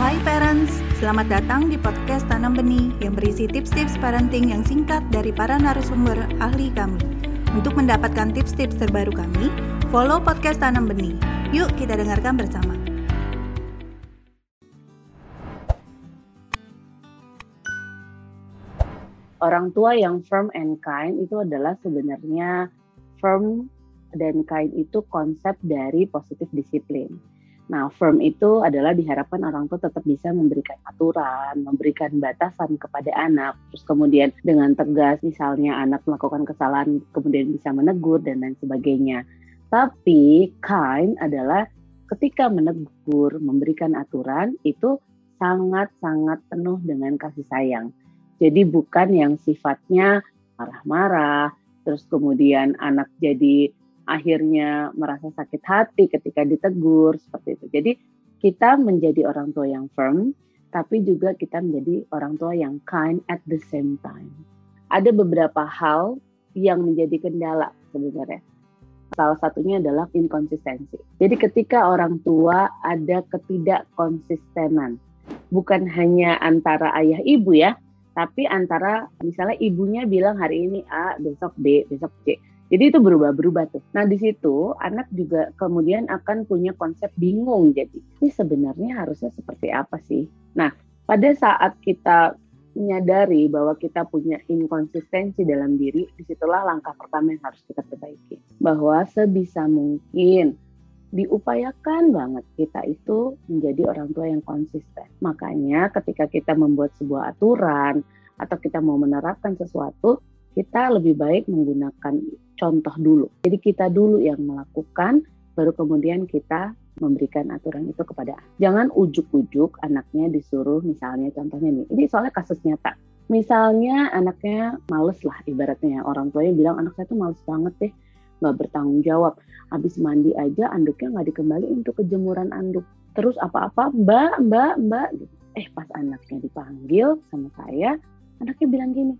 Hai parents, selamat datang di podcast Tanam Benih yang berisi tips-tips parenting yang singkat dari para narasumber ahli kami. Untuk mendapatkan tips-tips terbaru kami, follow podcast Tanam Benih. Yuk kita dengarkan bersama. Orang tua yang firm and kind itu adalah sebenarnya firm dan kind itu konsep dari positif disiplin Nah, firm itu adalah diharapkan orang tua tetap bisa memberikan aturan, memberikan batasan kepada anak, terus kemudian dengan tegas misalnya anak melakukan kesalahan kemudian bisa menegur dan lain sebagainya. Tapi kind adalah ketika menegur, memberikan aturan itu sangat-sangat penuh dengan kasih sayang. Jadi bukan yang sifatnya marah-marah, terus kemudian anak jadi akhirnya merasa sakit hati ketika ditegur seperti itu. Jadi kita menjadi orang tua yang firm, tapi juga kita menjadi orang tua yang kind at the same time. Ada beberapa hal yang menjadi kendala sebenarnya. Salah satunya adalah inkonsistensi. Jadi ketika orang tua ada ketidakkonsistenan, bukan hanya antara ayah ibu ya, tapi antara misalnya ibunya bilang hari ini A, besok B, besok C jadi itu berubah-berubah tuh. Nah di situ anak juga kemudian akan punya konsep bingung. Jadi ini sebenarnya harusnya seperti apa sih? Nah pada saat kita menyadari bahwa kita punya inkonsistensi dalam diri, di situlah langkah pertama yang harus kita perbaiki. Bahwa sebisa mungkin diupayakan banget kita itu menjadi orang tua yang konsisten. Makanya ketika kita membuat sebuah aturan atau kita mau menerapkan sesuatu, kita lebih baik menggunakan contoh dulu. Jadi kita dulu yang melakukan, baru kemudian kita memberikan aturan itu kepada anak. Jangan ujuk-ujuk anaknya disuruh misalnya contohnya nih, ini soalnya kasus nyata. Misalnya anaknya males lah ibaratnya orang tuanya bilang anak saya tuh males banget deh nggak bertanggung jawab. Habis mandi aja anduknya nggak dikembali untuk kejemuran anduk. Terus apa-apa mbak, mbak, mbak. Eh pas anaknya dipanggil sama saya, anaknya bilang gini,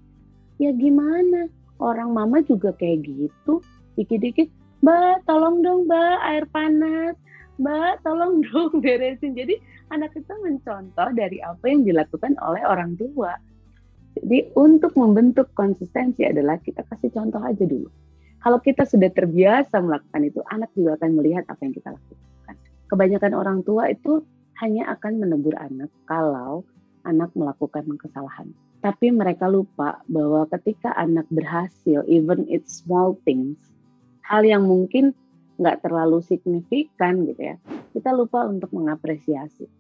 ya gimana? Orang mama juga kayak gitu. Dikit-dikit mbak tolong dong mbak air panas. Mbak tolong dong beresin. Jadi anak kita mencontoh dari apa yang dilakukan oleh orang tua. Jadi untuk membentuk konsistensi adalah kita kasih contoh aja dulu. Kalau kita sudah terbiasa melakukan itu anak juga akan melihat apa yang kita lakukan. Kebanyakan orang tua itu hanya akan menegur anak kalau anak melakukan kesalahan tapi mereka lupa bahwa ketika anak berhasil, even it's small things, hal yang mungkin nggak terlalu signifikan gitu ya, kita lupa untuk mengapresiasi.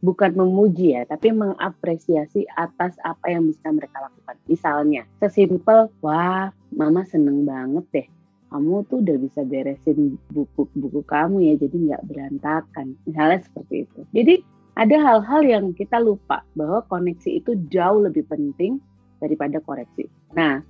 Bukan memuji ya, tapi mengapresiasi atas apa yang bisa mereka lakukan. Misalnya, sesimpel, wah mama seneng banget deh, kamu tuh udah bisa beresin buku-buku kamu ya, jadi nggak berantakan. Misalnya seperti itu. Jadi ada hal-hal yang kita lupa bahwa koneksi itu jauh lebih penting daripada koreksi. Nah,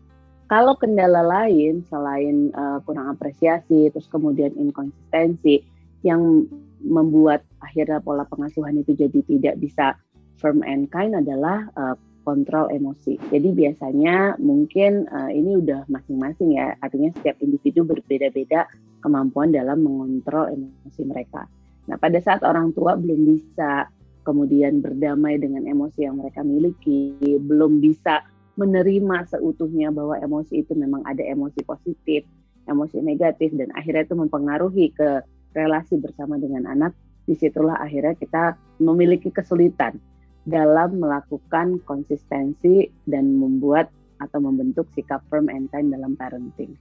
kalau kendala lain selain uh, kurang apresiasi, terus kemudian inkonsistensi yang membuat akhirnya pola pengasuhan itu jadi tidak bisa firm and kind adalah uh, kontrol emosi. Jadi biasanya mungkin uh, ini udah masing-masing ya, artinya setiap individu berbeda-beda kemampuan dalam mengontrol emosi mereka. Nah, pada saat orang tua belum bisa kemudian berdamai dengan emosi yang mereka miliki, belum bisa menerima seutuhnya bahwa emosi itu memang ada emosi positif, emosi negatif, dan akhirnya itu mempengaruhi ke relasi bersama dengan anak, di situlah akhirnya kita memiliki kesulitan dalam melakukan konsistensi dan membuat atau membentuk sikap firm and kind dalam parenting.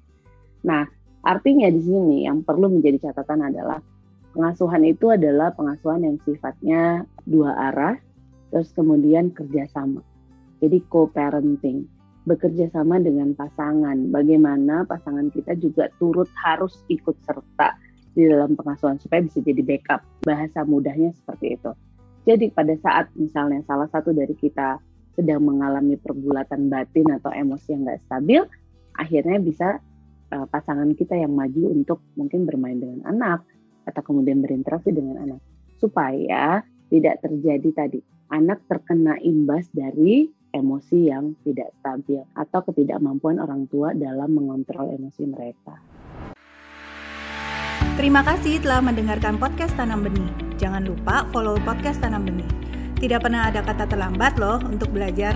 Nah, artinya di sini yang perlu menjadi catatan adalah Pengasuhan itu adalah pengasuhan yang sifatnya dua arah, terus kemudian kerjasama. Jadi co-parenting, bekerja sama dengan pasangan. Bagaimana pasangan kita juga turut harus ikut serta di dalam pengasuhan supaya bisa jadi backup. Bahasa mudahnya seperti itu. Jadi pada saat misalnya salah satu dari kita sedang mengalami pergulatan batin atau emosi yang nggak stabil, akhirnya bisa uh, pasangan kita yang maju untuk mungkin bermain dengan anak, atau kemudian berinteraksi dengan anak supaya tidak terjadi tadi anak terkena imbas dari emosi yang tidak stabil atau ketidakmampuan orang tua dalam mengontrol emosi mereka. Terima kasih telah mendengarkan podcast Tanam Benih. Jangan lupa follow podcast Tanam Benih. Tidak pernah ada kata terlambat loh untuk belajar.